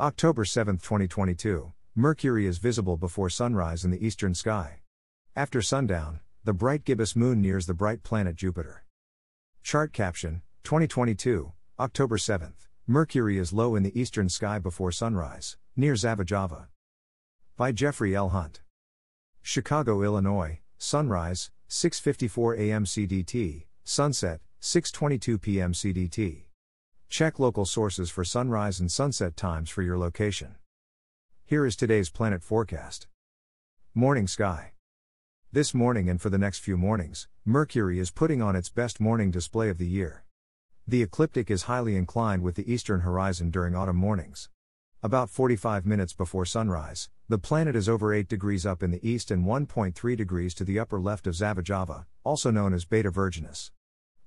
October 7, 2022, Mercury is visible before sunrise in the eastern sky. After sundown, the bright gibbous moon nears the bright planet Jupiter. Chart caption 2022, October 7, Mercury is low in the eastern sky before sunrise, near Zavijava. By Jeffrey L. Hunt. Chicago, Illinois, sunrise, 6:54 a.m. CDT, sunset, 6:22 p.m. CDT. Check local sources for sunrise and sunset times for your location. Here is today's planet forecast. Morning sky. This morning and for the next few mornings, Mercury is putting on its best morning display of the year. The ecliptic is highly inclined with the eastern horizon during autumn mornings. About 45 minutes before sunrise, the planet is over 8 degrees up in the east and 1.3 degrees to the upper left of Zavijava, also known as Beta Virginis.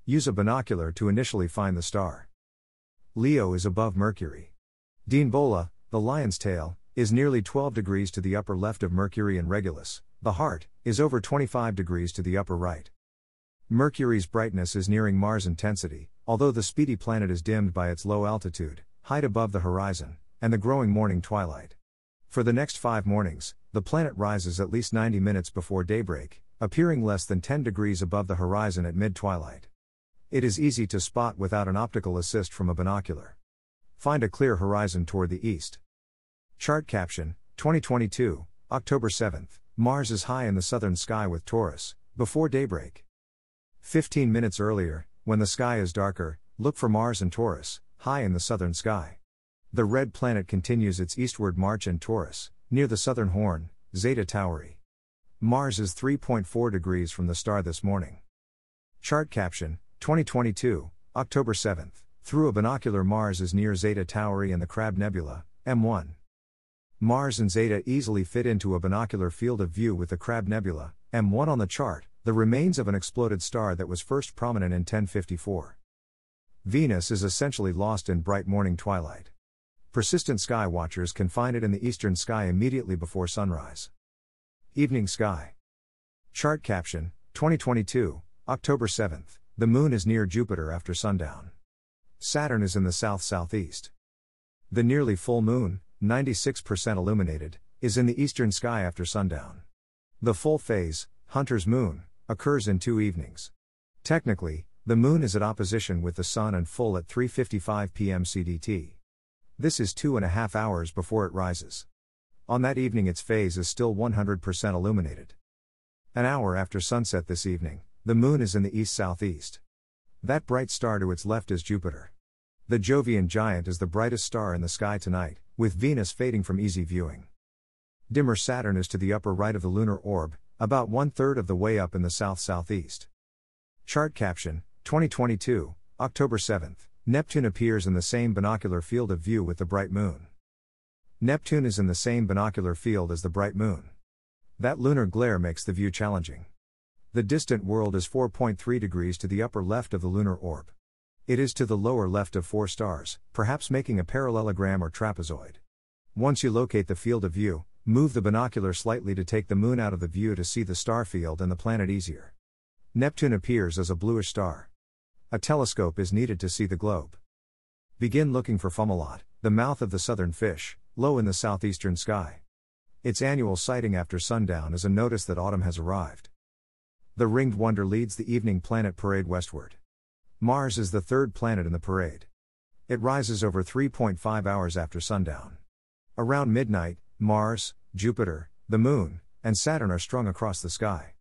Use a binocular to initially find the star. Leo is above Mercury. Bola, the lion's tail, is nearly 12 degrees to the upper left of Mercury and Regulus, the heart, is over 25 degrees to the upper right. Mercury's brightness is nearing Mars intensity, although the speedy planet is dimmed by its low altitude, height above the horizon, and the growing morning twilight. For the next five mornings, the planet rises at least 90 minutes before daybreak, appearing less than 10 degrees above the horizon at mid twilight. It is easy to spot without an optical assist from a binocular. Find a clear horizon toward the east. Chart caption 2022, October 7th. Mars is high in the southern sky with Taurus, before daybreak. 15 minutes earlier, when the sky is darker, look for Mars and Taurus, high in the southern sky. The red planet continues its eastward march in Taurus, near the southern horn, Zeta Tauri. Mars is 3.4 degrees from the star this morning. Chart caption 2022, October 7th. Through a binocular, Mars is near Zeta Tauri and the Crab Nebula, M1. Mars and Zeta easily fit into a binocular field of view with the Crab Nebula, M1 on the chart, the remains of an exploded star that was first prominent in 1054. Venus is essentially lost in bright morning twilight. Persistent sky watchers can find it in the eastern sky immediately before sunrise. Evening sky. Chart caption 2022, October 7th. The moon is near Jupiter after sundown. Saturn is in the south southeast. The nearly full moon, 96% illuminated, is in the eastern sky after sundown. The full phase, Hunter's moon, occurs in two evenings. Technically, the moon is at opposition with the sun and full at 3:55 p.m. CDT. This is two and a half hours before it rises. On that evening, its phase is still 100% illuminated. An hour after sunset this evening, the moon is in the east southeast. That bright star to its left is Jupiter. The Jovian giant is the brightest star in the sky tonight, with Venus fading from easy viewing. Dimmer Saturn is to the upper right of the lunar orb, about one third of the way up in the south southeast. Chart caption 2022, October 7th. Neptune appears in the same binocular field of view with the bright moon. Neptune is in the same binocular field as the bright moon. That lunar glare makes the view challenging. The distant world is 4.3 degrees to the upper left of the lunar orb. It is to the lower left of four stars, perhaps making a parallelogram or trapezoid. Once you locate the field of view, move the binocular slightly to take the moon out of the view to see the star field and the planet easier. Neptune appears as a bluish star. A telescope is needed to see the globe. Begin looking for Fomalhaut, the mouth of the southern fish, low in the southeastern sky. Its annual sighting after sundown is a notice that autumn has arrived. The ringed wonder leads the evening planet parade westward. Mars is the third planet in the parade. It rises over 3.5 hours after sundown. Around midnight, Mars, Jupiter, the Moon, and Saturn are strung across the sky.